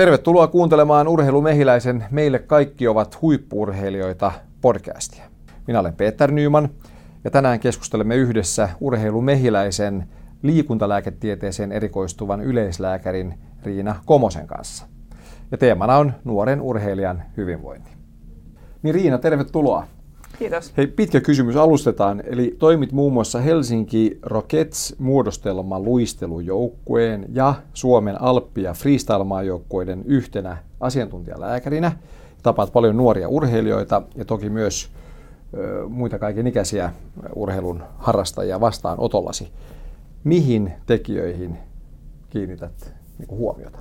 Tervetuloa kuuntelemaan Urheilumehiläisen Meille kaikki ovat huippuurheilijoita podcastia. Minä olen Peter Nyman ja tänään keskustelemme yhdessä Urheilumehiläisen liikuntalääketieteeseen erikoistuvan yleislääkärin Riina Komosen kanssa. Ja teemana on nuoren urheilijan hyvinvointi. Niin Riina, tervetuloa. Kiitos. Hei, pitkä kysymys alustetaan. Eli toimit muun muassa Helsinki Rockets muodostelma luistelujoukkueen ja Suomen Alppi- ja freestyle-maajoukkueiden yhtenä asiantuntijalääkärinä. Tapaat paljon nuoria urheilijoita ja toki myös ö, muita kaiken ikäisiä urheilun harrastajia vastaan otollasi. Mihin tekijöihin kiinnität niin huomiota?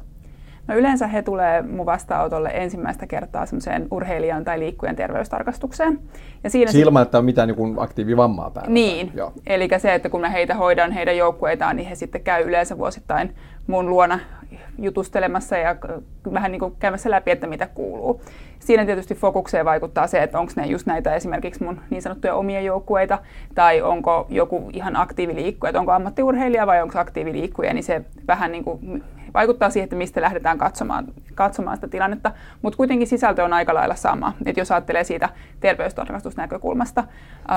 No yleensä he tulee mun vastaanotolle ensimmäistä kertaa semmoiseen urheilijan tai liikkujan terveystarkastukseen. Ja siinä siis ilman, että on mitään niin aktiivivammaa päällä. Niin, eli se, että kun mä heitä hoidan heidän joukkueitaan, niin he sitten käy yleensä vuosittain mun luona jutustelemassa ja vähän niin kuin käymässä läpi, että mitä kuuluu. Siinä tietysti fokukseen vaikuttaa se, että onko ne just näitä esimerkiksi mun niin sanottuja omia joukkueita, tai onko joku ihan aktiiviliikkuja, että onko ammattiurheilija vai onko aktiiviliikkuja, niin se vähän niin kuin vaikuttaa siihen, että mistä lähdetään katsomaan, katsomaan sitä tilannetta, mutta kuitenkin sisältö on aika lailla sama, että jos ajattelee siitä terveystarkastusnäkökulmasta.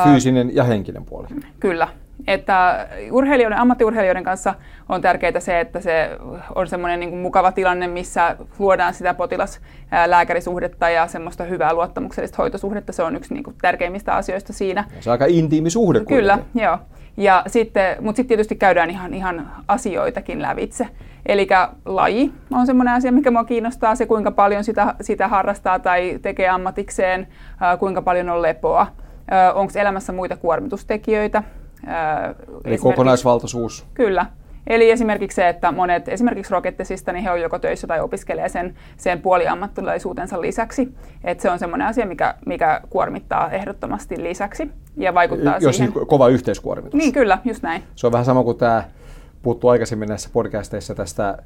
Fyysinen ja henkinen puoli. Kyllä, että urheilijoiden, ammattiurheilijoiden kanssa on tärkeää se, että se on semmoinen niin mukava tilanne, missä luodaan sitä potilas-lääkärisuhdetta ja semmoista hyvää luottamuksellista hoitosuhdetta. Se on yksi niin kuin tärkeimmistä asioista siinä. Ja se on aika intiimi suhde Kyllä, joo. Ja sitten, mutta sitten tietysti käydään ihan, ihan asioitakin lävitse. Eli laji on semmoinen asia, mikä minua kiinnostaa, se kuinka paljon sitä, sitä harrastaa tai tekee ammatikseen, kuinka paljon on lepoa. Onko elämässä muita kuormitustekijöitä? Eli kokonaisvaltaisuus. Kyllä. Eli esimerkiksi se, että monet esimerkiksi rokettesista, niin he on joko töissä tai opiskelee sen, sen puoliammattilaisuutensa lisäksi. Että se on semmoinen asia, mikä, mikä kuormittaa ehdottomasti lisäksi ja vaikuttaa Jos siihen. Niin kova yhteiskuormitus. Niin, kyllä, just näin. Se on vähän sama kuin tämä puhuttu aikaisemmin näissä podcasteissa tästä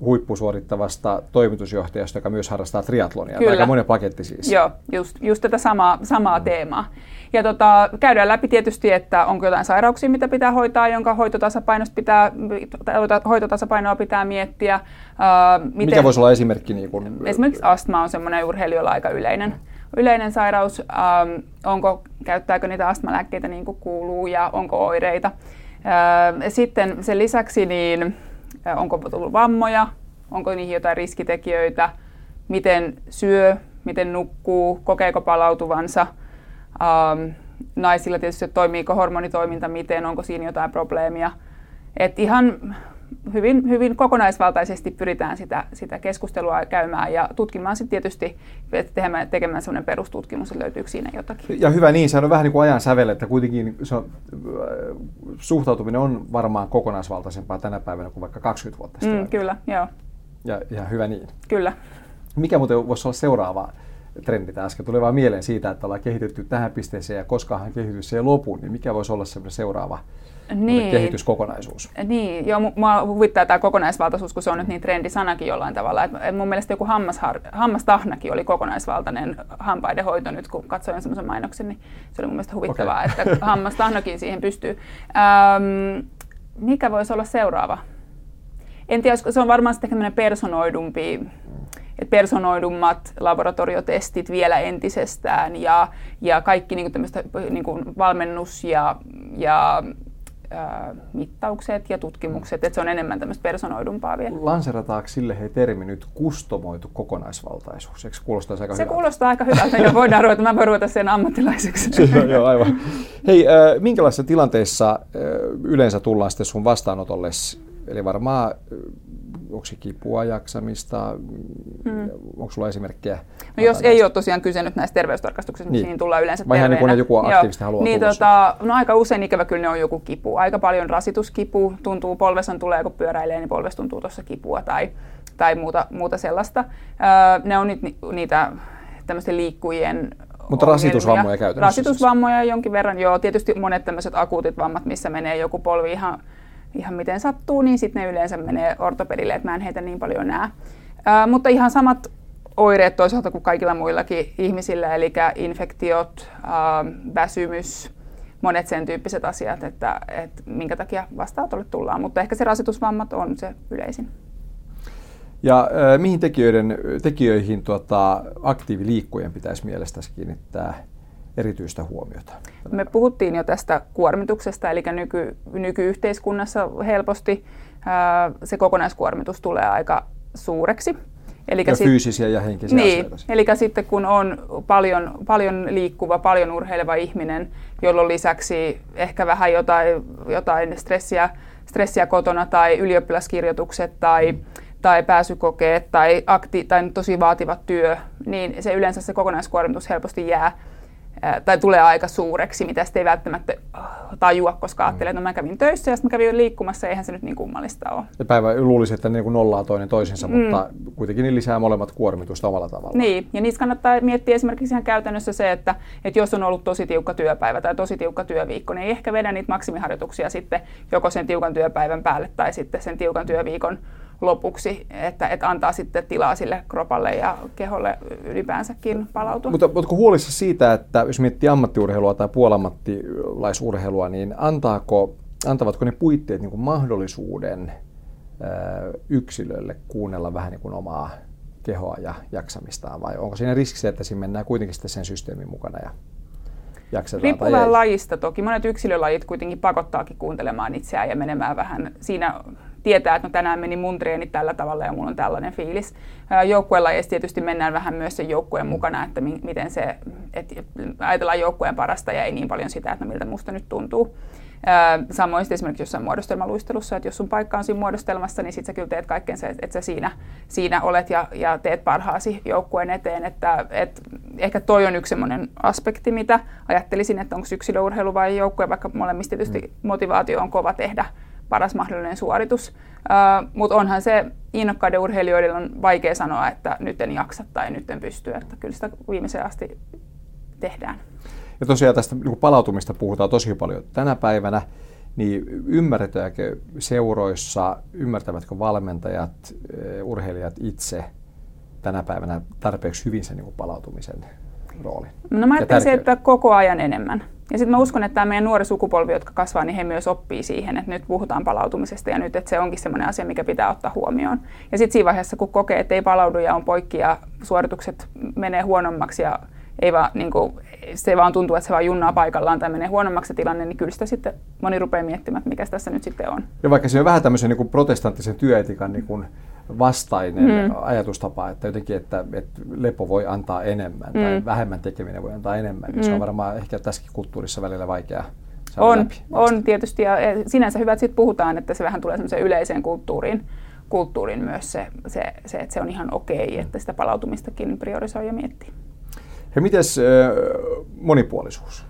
huippusuorittavasta toimitusjohtajasta, joka myös harrastaa triatlonia. Kyllä. Aika monen paketti siis. Joo, just, just tätä samaa, samaa mm. teemaa. Ja tota, käydään läpi tietysti, että onko jotain sairauksia, mitä pitää hoitaa, jonka hoitotasapainosta pitää, hoitotasapainoa pitää miettiä. Uh, miten, Mikä voisi olla esimerkki? Niin kun... Esimerkiksi astma on semmoinen urheilijoilla aika yleinen, yleinen sairaus. Um, onko, käyttääkö niitä astmalääkkeitä niin kuin kuuluu ja onko oireita. Sitten sen lisäksi, niin onko tullut vammoja, onko niihin jotain riskitekijöitä, miten syö, miten nukkuu, kokeeko palautuvansa – naisilla tietysti, että toimiiko hormonitoiminta? Miten, onko siinä jotain probleemia. Et ihan hyvin, hyvin kokonaisvaltaisesti pyritään sitä, sitä keskustelua käymään ja tutkimaan sitten tietysti, että tekemään, tekemään sellainen perustutkimus, että löytyykö siinä jotakin. Ja hyvä niin, se on vähän niin kuin ajan sävel, että kuitenkin se on, suhtautuminen on varmaan kokonaisvaltaisempaa tänä päivänä kuin vaikka 20 vuotta sitten. Mm, kyllä, joo. Ja, ja hyvä niin. Kyllä. Mikä muuten voisi olla seuraava trendi äsken tuli vaan mieleen siitä, että ollaan kehitetty tähän pisteeseen ja koskaanhan kehitys ei lopu, niin mikä voisi olla seuraava niin. kehityskokonaisuus? Niin, joo, mua huvittaa tämä kokonaisvaltaisuus, kun se on nyt niin trendisanakin jollain tavalla. Et mun mielestä joku hammashar, hammastahnakin oli kokonaisvaltainen hampaiden hoito nyt, kun katsoin semmoisen mainoksen, niin se oli mun mielestä huvittavaa, okay. että hammastahnakin siihen pystyy. Ähm, mikä voisi olla seuraava? En tiedä, se on varmaan sitten personoidumpi että personoidummat laboratoriotestit vielä entisestään ja, ja kaikki niin kuin niin kuin valmennus ja, ja ää, mittaukset ja tutkimukset, että se on enemmän tämmöistä personoidumpaa vielä. Lanserataanko sille hei termi nyt kustomoitu kokonaisvaltaisuus? Eikö kuulostaa aika Se hyvältä? kuulostaa aika hyvältä ja voidaan ruveta, mä voin ruveta sen ammattilaiseksi. Joo, aivan. Hei, äh, minkälaisissa tilanteissa äh, yleensä tullaan sitten sun vastaanotolle? Eli varmaan onko se kipua, jaksamista, hmm. onko sulla esimerkkejä? No jos ei ole tosiaan kyse nyt näistä terveystarkastuksista, niin. niin tullaan yleensä Vai ihan niin joku aktiivisesti haluaa niin, tota, no aika usein ikävä kyllä ne on joku kipu. Aika paljon rasituskipu, tuntuu polvessa tulee, kun pyöräilee, niin polvessa tuntuu tuossa kipua tai, tai muuta, muuta sellaista. Öö, ne on ni, niitä tämmöisten liikkujien mutta rasitusvammoja käytännössä? Rasitusvammoja siis. jonkin verran, joo. Tietysti monet tämmöiset akuutit vammat, missä menee joku polvi ihan ihan miten sattuu, niin sitten ne yleensä menee ortopedille, että mä en heitä niin paljon näe. Ää, mutta ihan samat oireet toisaalta kuin kaikilla muillakin ihmisillä, eli infektiot, ää, väsymys, monet sen tyyppiset asiat, että, että minkä takia vastaanotolle tullaan. Mutta ehkä se rasitusvammat on se yleisin. Ja äh, mihin tekijöiden, tekijöihin tota, aktiiviliikkujen pitäisi mielestäsi kiinnittää erityistä huomiota? Me puhuttiin jo tästä kuormituksesta, eli nyky, nykyyhteiskunnassa helposti ää, se kokonaiskuormitus tulee aika suureksi. Eli ja sit, fyysisiä ja henkisiä niin, asioita. Eli sitten kun on paljon, paljon liikkuva, paljon urheileva ihminen, jolloin lisäksi ehkä vähän jotain, jotain stressiä, stressiä kotona tai ylioppilaskirjoitukset tai, tai pääsykokeet tai, akti, tai tosi vaativat työ, niin se yleensä se kokonaiskuormitus helposti jää tai tulee aika suureksi, mitä sitten ei välttämättä äh, tajua, koska ajattelee, että no mä kävin töissä ja sitten mä kävin liikkumassa, eihän se nyt niin kummallista ole. Ja päivä luulisi, että niin nollaa toinen toisensa, mm. mutta kuitenkin ne lisää molemmat kuormitusta omalla tavalla. Niin, ja niissä kannattaa miettiä esimerkiksi ihan käytännössä se, että, että jos on ollut tosi tiukka työpäivä tai tosi tiukka työviikko, niin ei ehkä vedä niitä maksimiharjoituksia sitten joko sen tiukan työpäivän päälle tai sitten sen tiukan työviikon lopuksi, että, että antaa sitten tilaa sille kropalle ja keholle ylipäänsäkin palautua. Mutta oletko huolissa siitä, että jos miettii ammattiurheilua tai puolammattilaisurheilua, niin antaako, antavatko ne puitteet niin kuin mahdollisuuden yksilölle kuunnella vähän niin kuin omaa kehoa ja jaksamistaan, vai onko siinä riski se, että siinä mennään kuitenkin sitten sen systeemin mukana ja jaksetaan Riippuu vähän lajista toki. Monet yksilölajit kuitenkin pakottaakin kuuntelemaan itseään ja menemään vähän siinä tietää, että no tänään meni mun treeni tällä tavalla ja mulla on tällainen fiilis. Joukkuelajeissa tietysti mennään vähän myös sen joukkueen mukana, että miten se, että ajatellaan joukkueen parasta ja ei niin paljon sitä, että no miltä musta nyt tuntuu. Samoin esimerkiksi jossain muodostelmaluistelussa, että jos sun paikka on siinä muodostelmassa, niin sit sä kyllä teet kaiken se, että sä siinä, siinä olet ja, ja teet parhaasi joukkueen eteen. Että, et, ehkä toi on yksi semmoinen aspekti, mitä ajattelisin, että onko yksilöurheilu vai joukkue, vaikka molemmista tietysti mm. motivaatio on kova tehdä paras mahdollinen suoritus. Uh, Mutta onhan se innokkaiden urheilijoiden on vaikea sanoa, että nyt en jaksa tai nyt en pysty. Että kyllä sitä viimeiseen asti tehdään. Ja tosiaan tästä niin palautumista puhutaan tosi paljon tänä päivänä. Niin ymmärretäänkö seuroissa, ymmärtävätkö valmentajat, urheilijat itse tänä päivänä tarpeeksi hyvin sen niin palautumisen roolin? No mä ajattelisin, että koko ajan enemmän. Ja sitten mä uskon, että tämä meidän nuori sukupolvi, jotka kasvaa, niin he myös oppii siihen, että nyt puhutaan palautumisesta ja nyt, että se onkin sellainen asia, mikä pitää ottaa huomioon. Ja sitten siinä vaiheessa, kun kokee, että ei palaudu ja on poikki ja suoritukset menee huonommaksi ja ei vaan, niin kuin, se vaan tuntuu, että se vaan junnaa paikallaan tai menee huonommaksi se tilanne, niin kyllä sitä sitten moni rupeaa miettimään, että mikä tässä nyt sitten on. Ja vaikka se on vähän tämmöisen niin kuin protestanttisen työetikan niin kuin vastainen mm. ajatustapa, että jotenkin, että, että lepo voi antaa enemmän mm. tai vähemmän tekeminen voi antaa enemmän, niin mm. se on mm. varmaan ehkä tässäkin kulttuurissa välillä vaikea on, läpi. On tietysti ja sinänsä hyvä, että siitä puhutaan, että se vähän tulee semmoiseen yleiseen kulttuuriin, kulttuuriin myös se, se, se, että se on ihan okei, että sitä palautumistakin priorisoi ja miettii. Ja miten monipuolisuus?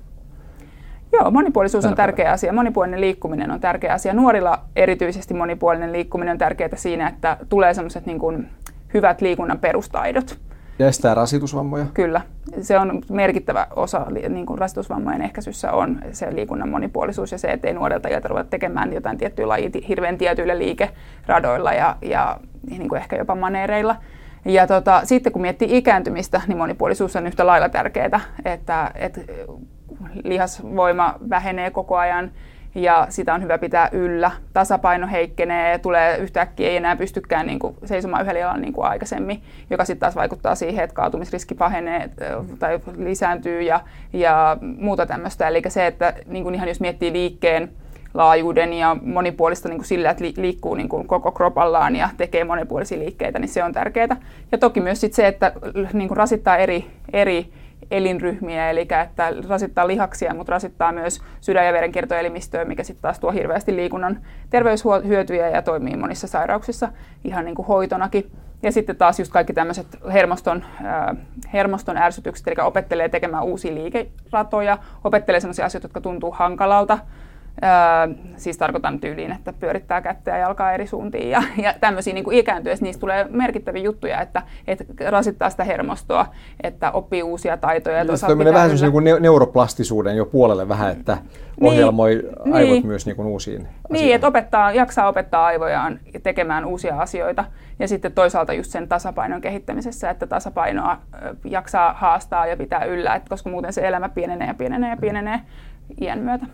Joo, monipuolisuus on tärkeä asia. Monipuolinen liikkuminen on tärkeä asia. Nuorilla erityisesti monipuolinen liikkuminen on tärkeää siinä, että tulee sellaiset niin kuin hyvät liikunnan perustaidot. Ja estää rasitusvammoja? Kyllä. Se on merkittävä osa niin kuin rasitusvammojen ehkäisyssä on se liikunnan monipuolisuus ja se, ettei nuodelta jätä ruveta tekemään jotain tiettyä lajia hirveän tietyillä liikeradoilla ja, ja niin kuin ehkä jopa maneereilla. Ja tota, sitten kun miettii ikääntymistä, niin monipuolisuus on yhtä lailla tärkeää, että, että lihasvoima vähenee koko ajan ja sitä on hyvä pitää yllä. Tasapaino heikkenee, tulee yhtäkkiä ei enää pystykään niin kuin seisomaan yhdellä jalalla niin kuin aikaisemmin, joka sitten taas vaikuttaa siihen, että kaatumisriski pahenee tai lisääntyy ja, ja muuta tämmöistä. Eli se, että niin kuin ihan jos miettii liikkeen laajuuden ja monipuolista niin kuin sillä, että liikkuu niin kuin koko kropallaan ja tekee monipuolisia liikkeitä, niin se on tärkeää. Ja toki myös sit se, että niin kuin rasittaa eri, eri elinryhmiä, eli että rasittaa lihaksia, mutta rasittaa myös sydän- ja verenkiertoelimistöä, mikä sitten taas tuo hirveästi liikunnan terveyshyötyjä ja toimii monissa sairauksissa ihan niin kuin hoitonakin. Ja sitten taas just kaikki tämmöiset hermoston, äh, hermoston ärsytykset, eli opettelee tekemään uusia liikeratoja, opettelee sellaisia asioita, jotka tuntuu hankalalta, Öö, siis tarkoitan tyyliin, että pyörittää kättä ja jalkaa eri suuntiin ja, ja tämmöisiä niin ikääntyessä niistä tulee merkittäviä juttuja, että, että rasittaa sitä hermostoa, että oppii uusia taitoja. Ja se menee vähän niin kuin neuroplastisuuden jo puolelle vähän, että niin, ohjelmoi niin, aivot niin, myös niin kuin uusiin Niin, asioihin. että opettaa, jaksaa opettaa aivojaan tekemään uusia asioita ja sitten toisaalta just sen tasapainon kehittämisessä, että tasapainoa jaksaa haastaa ja pitää yllä, että koska muuten se elämä pienenee ja pienenee ja pienenee iän myötä.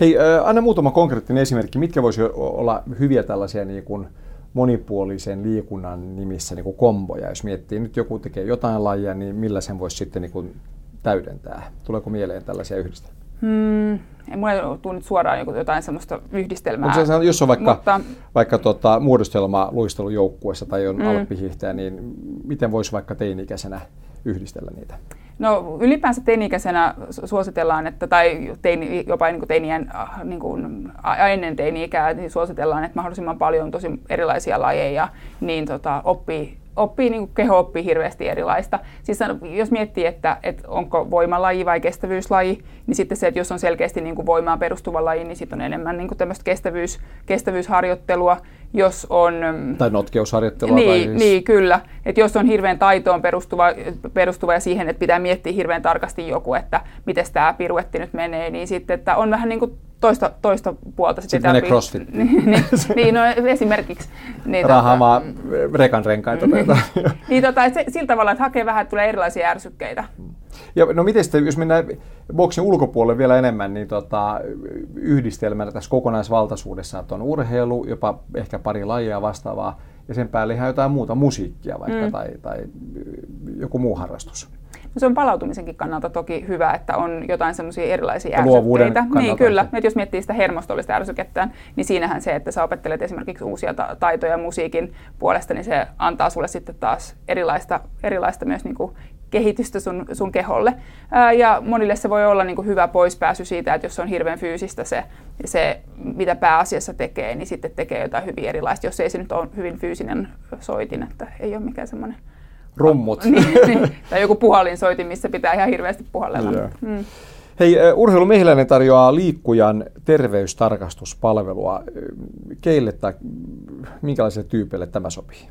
Hei, anna muutama konkreettinen esimerkki. Mitkä voisi olla hyviä tällaisia niin kuin monipuolisen liikunnan nimissä niin kuin komboja. Jos miettii, nyt joku tekee jotain lajia, niin millä sen voisi sitten niin kuin täydentää? Tuleeko mieleen tällaisia yhdistelmiä? Hmm, ei mulle tule nyt suoraan jotain sellaista yhdistelmää. Mutta se, jos on vaikka, mutta, vaikka tota, muodostelma luistelujoukkuessa tai on mm. alppihiihtäjä, niin miten voisi vaikka teini-ikäisenä yhdistellä niitä? No ylipäänsä teini-ikäisenä suositellaan, että, tai teini, jopa niin kuin teinien, äh, niin kuin ennen teini-ikää, niin suositellaan, että mahdollisimman paljon tosi erilaisia lajeja, niin tota, oppii oppii, niin kuin keho oppii hirveästi erilaista. Siis jos miettii, että, että onko voimalaji vai kestävyyslaji, niin sitten se, että jos on selkeästi niin kuin voimaan perustuva laji, niin sitten on enemmän niin kuin kestävyys, kestävyysharjoittelua. Jos on, tai notkeusharjoittelua. Niin, tai siis... niin kyllä. Että jos on hirveän taitoon perustuva, perustuva ja siihen, että pitää miettiä hirveän tarkasti joku, että miten tämä piruetti nyt menee, niin sitten, että on vähän niin kuin toista, toista puolta. Sitten menee crossfit. niin, niin, niin, no esimerkiksi. Niin, Rahamaa tota, rekan renkaita. niin, tota, se, sillä tavalla, että hakee vähän, että tulee erilaisia ärsykkeitä. Ja no miten sitten, jos mennään boksin ulkopuolelle vielä enemmän, niin tota, yhdistelmänä tässä kokonaisvaltaisuudessa, että on urheilu, jopa ehkä pari lajia vastaavaa, ja sen päälle ihan jotain muuta musiikkia vaikka, mm. tai, tai joku muu harrastus. No se on palautumisenkin kannalta toki hyvä, että on jotain semmoisia erilaisia ärsykkeitä. Niin, kyllä. Että jos miettii sitä hermostollista ärsykettä, niin siinähän se, että sä opettelet esimerkiksi uusia ta- taitoja musiikin puolesta, niin se antaa sulle sitten taas erilaista, erilaista myös niin kuin kehitystä sun, sun keholle. Ää, ja monille se voi olla niin kuin hyvä poispääsy siitä, että jos on hirveän fyysistä se, se, mitä pääasiassa tekee, niin sitten tekee jotain hyvin erilaista, jos ei se nyt ole hyvin fyysinen soitin, että ei ole mikään semmoinen rummut. niin, niin, tai joku puhallinsoitin, missä pitää ihan hirveästi puhallella. Yeah. Mm. Hei, Urheilu Mehiläinen tarjoaa liikkujan terveystarkastuspalvelua. Keille tai minkälaisille tyypeille tämä sopii?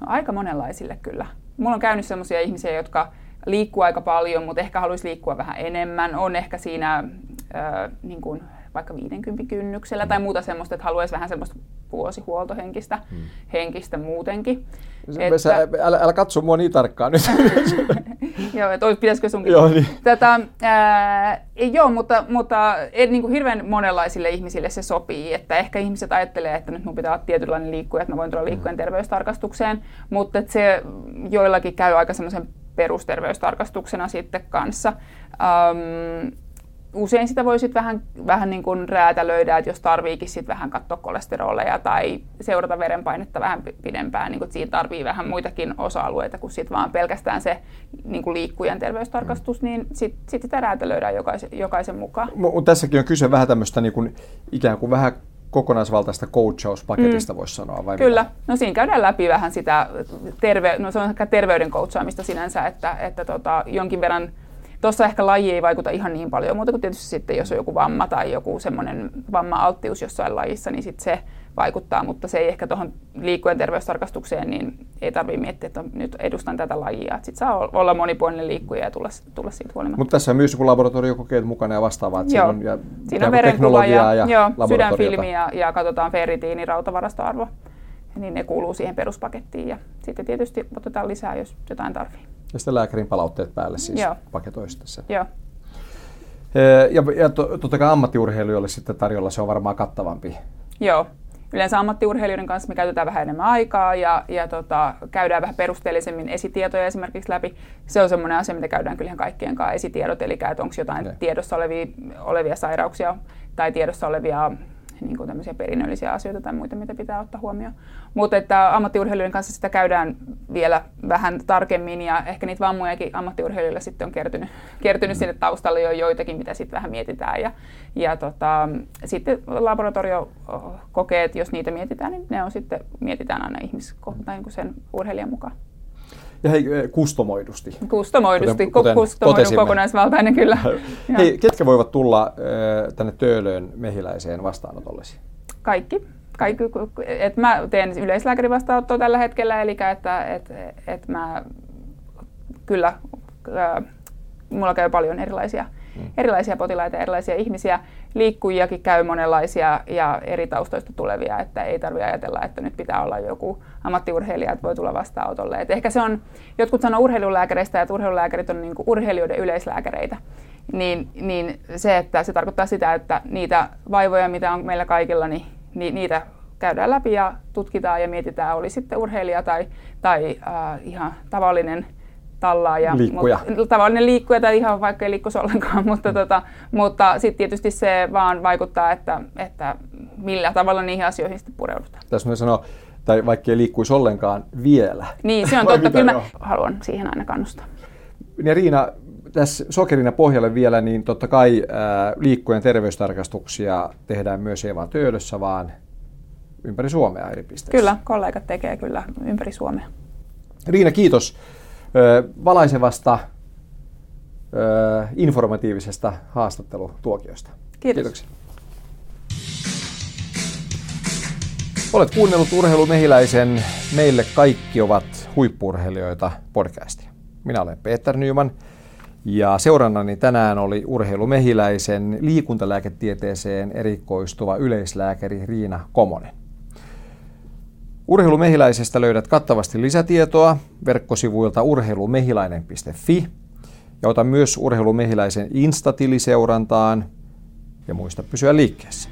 No, aika monenlaisille kyllä. Mulla on käynyt sellaisia ihmisiä, jotka liikkuu aika paljon, mutta ehkä haluaisi liikkua vähän enemmän. On ehkä siinä äh, niin kuin vaikka 50 kynnyksellä mm. tai muuta semmoista, että haluaisi vähän semmoista vuosihuoltohenkistä mm. henkistä muutenkin. Että... Sä, älä, älä katso mua niin tarkkaan nyt. joo, että pitäisikö sunkin? joo, niin. Tätä, ää, joo, mutta, mutta et, niin kuin hirveän monenlaisille ihmisille se sopii, että ehkä ihmiset ajattelee, että nyt mun pitää olla tietynlainen liikkuja, että mä voin tulla liikkujen mm. terveystarkastukseen, mutta että se joillakin käy aika semmoisen perusterveystarkastuksena sitten kanssa. Um, usein sitä voi sitten vähän, vähän niin kuin räätälöidä, että jos tarviikin sitten vähän katsoa kolesteroleja tai seurata verenpainetta vähän pidempään, niin kuin siinä tarvii vähän muitakin osa-alueita kuin sit vaan pelkästään se niin kuin liikkujan terveystarkastus, niin sitten sit sitä räätälöidään jokaisen, jokaisen mukaan. Mutta tässäkin on kyse vähän tämmöistä niin kuin, ikään kuin vähän kokonaisvaltaista coachauspaketista mm. voisi sanoa, vai Kyllä. Mitä? No siinä käydään läpi vähän sitä, terve, no se on ehkä terveyden coachaamista sinänsä, että, että tota, jonkin verran Tuossa ehkä laji ei vaikuta ihan niin paljon, mutta kuin tietysti sitten, jos on joku vamma tai joku semmoinen vamma-alttius jossain lajissa, niin sitten se vaikuttaa, mutta se ei ehkä tuohon liikkujen terveystarkastukseen, niin ei tarvitse miettiä, että nyt edustan tätä lajia. Sitten saa olla monipuolinen liikkuja ja tulla, tulla siitä huolimatta. Mutta tässä on myös joku laboratoriokokeet mukana ja vastaavaa. Että Joo. Siinä on, ja siinä on verenkuva ja, ja joo, sydänfilmi ja, ja katsotaan ferritiini, rautavarastoarvo. Niin ne kuuluu siihen peruspakettiin ja sitten tietysti otetaan lisää, jos jotain tarvitsee. Ja sitten lääkärin palautteet päälle siis Joo. paketoista tässä. Joo. Ja, ja to, totta kai ammattiurheilijoille sitten tarjolla se on varmaan kattavampi. Joo. Yleensä ammattiurheilijoiden kanssa me käytetään vähän enemmän aikaa ja, ja tota, käydään vähän perusteellisemmin esitietoja esimerkiksi läpi. Se on semmoinen asia, mitä käydään kyllä kaikkien kanssa esitiedot, eli onko jotain ne. tiedossa olevia, olevia sairauksia tai tiedossa olevia niin kuin tämmöisiä perinnöllisiä asioita tai muita, mitä pitää ottaa huomioon. Mutta että ammattiurheilijoiden kanssa sitä käydään vielä vähän tarkemmin ja ehkä niitä vammojakin ammattiurheilijoilla sitten on kertynyt, kertynyt sinne taustalle jo joitakin, mitä sitten vähän mietitään. Ja, ja tota, sitten laboratoriokokeet, jos niitä mietitään, niin ne on sitten, mietitään aina ihmiskohtaan niin sen urheilijan mukaan. Ja hei, kustomoidusti. Kustomoidusti, kuten, kustomoidun kokonaisvaltainen kyllä. hei, ketkä voivat tulla äh, tänne Töölöön mehiläiseen vastaanotollesi? Kaikki. Kaikki et mä teen yleislääkärin vastaanottoa tällä hetkellä, eli että et, et mä kyllä, äh, mulla käy paljon erilaisia mm. erilaisia potilaita, erilaisia ihmisiä. Liikkujiakin käy monenlaisia ja eri taustoista tulevia, että ei tarvitse ajatella, että nyt pitää olla joku ammattiurheilija, että voi tulla vastaanotolle. Et ehkä se on, jotkut sanoo urheilulääkäreistä, että urheilulääkärit on niin urheilijoiden yleislääkäreitä. Niin, niin se, että se tarkoittaa sitä, että niitä vaivoja, mitä on meillä kaikilla, niin niitä käydään läpi ja tutkitaan ja mietitään, oli sitten urheilija tai, tai äh, ihan tavallinen tallaaja. Liikkuja. Mut, tavallinen liikkuja tai ihan vaikka ei liikkuisi ollenkaan, mutta, mm. tota, mutta sitten tietysti se vaan vaikuttaa, että, että millä tavalla niihin asioihin sitten pureudutaan. Tässä me sanoa, tai vaikka ei liikkuisi ollenkaan vielä. Niin, se on totta. Kyllä mä haluan siihen aina kannustaa. Ja Riina, tässä sokerina pohjalle vielä, niin totta kai ää, liikkujen terveystarkastuksia tehdään myös ei vain Töölössä, vaan ympäri Suomea eri pisteissä. Kyllä, kollegat tekee kyllä ympäri Suomea. Riina, kiitos valaisevasta, informatiivisesta haastattelutuokiosta. Kiitos. Kiitoksia. Olet kuunnellut Urheilu Mehiläisen Meille kaikki ovat huippurheilijoita podcastia. Minä olen Peter Nyman ja seurannani tänään oli Urheilu Mehiläisen liikuntalääketieteeseen erikoistuva yleislääkäri Riina Komonen. Urheilumehiläisestä löydät kattavasti lisätietoa verkkosivuilta urheilumehiläinen.fi ja ota myös Urheilumehiläisen instatili seurantaan ja muista pysyä liikkeessä.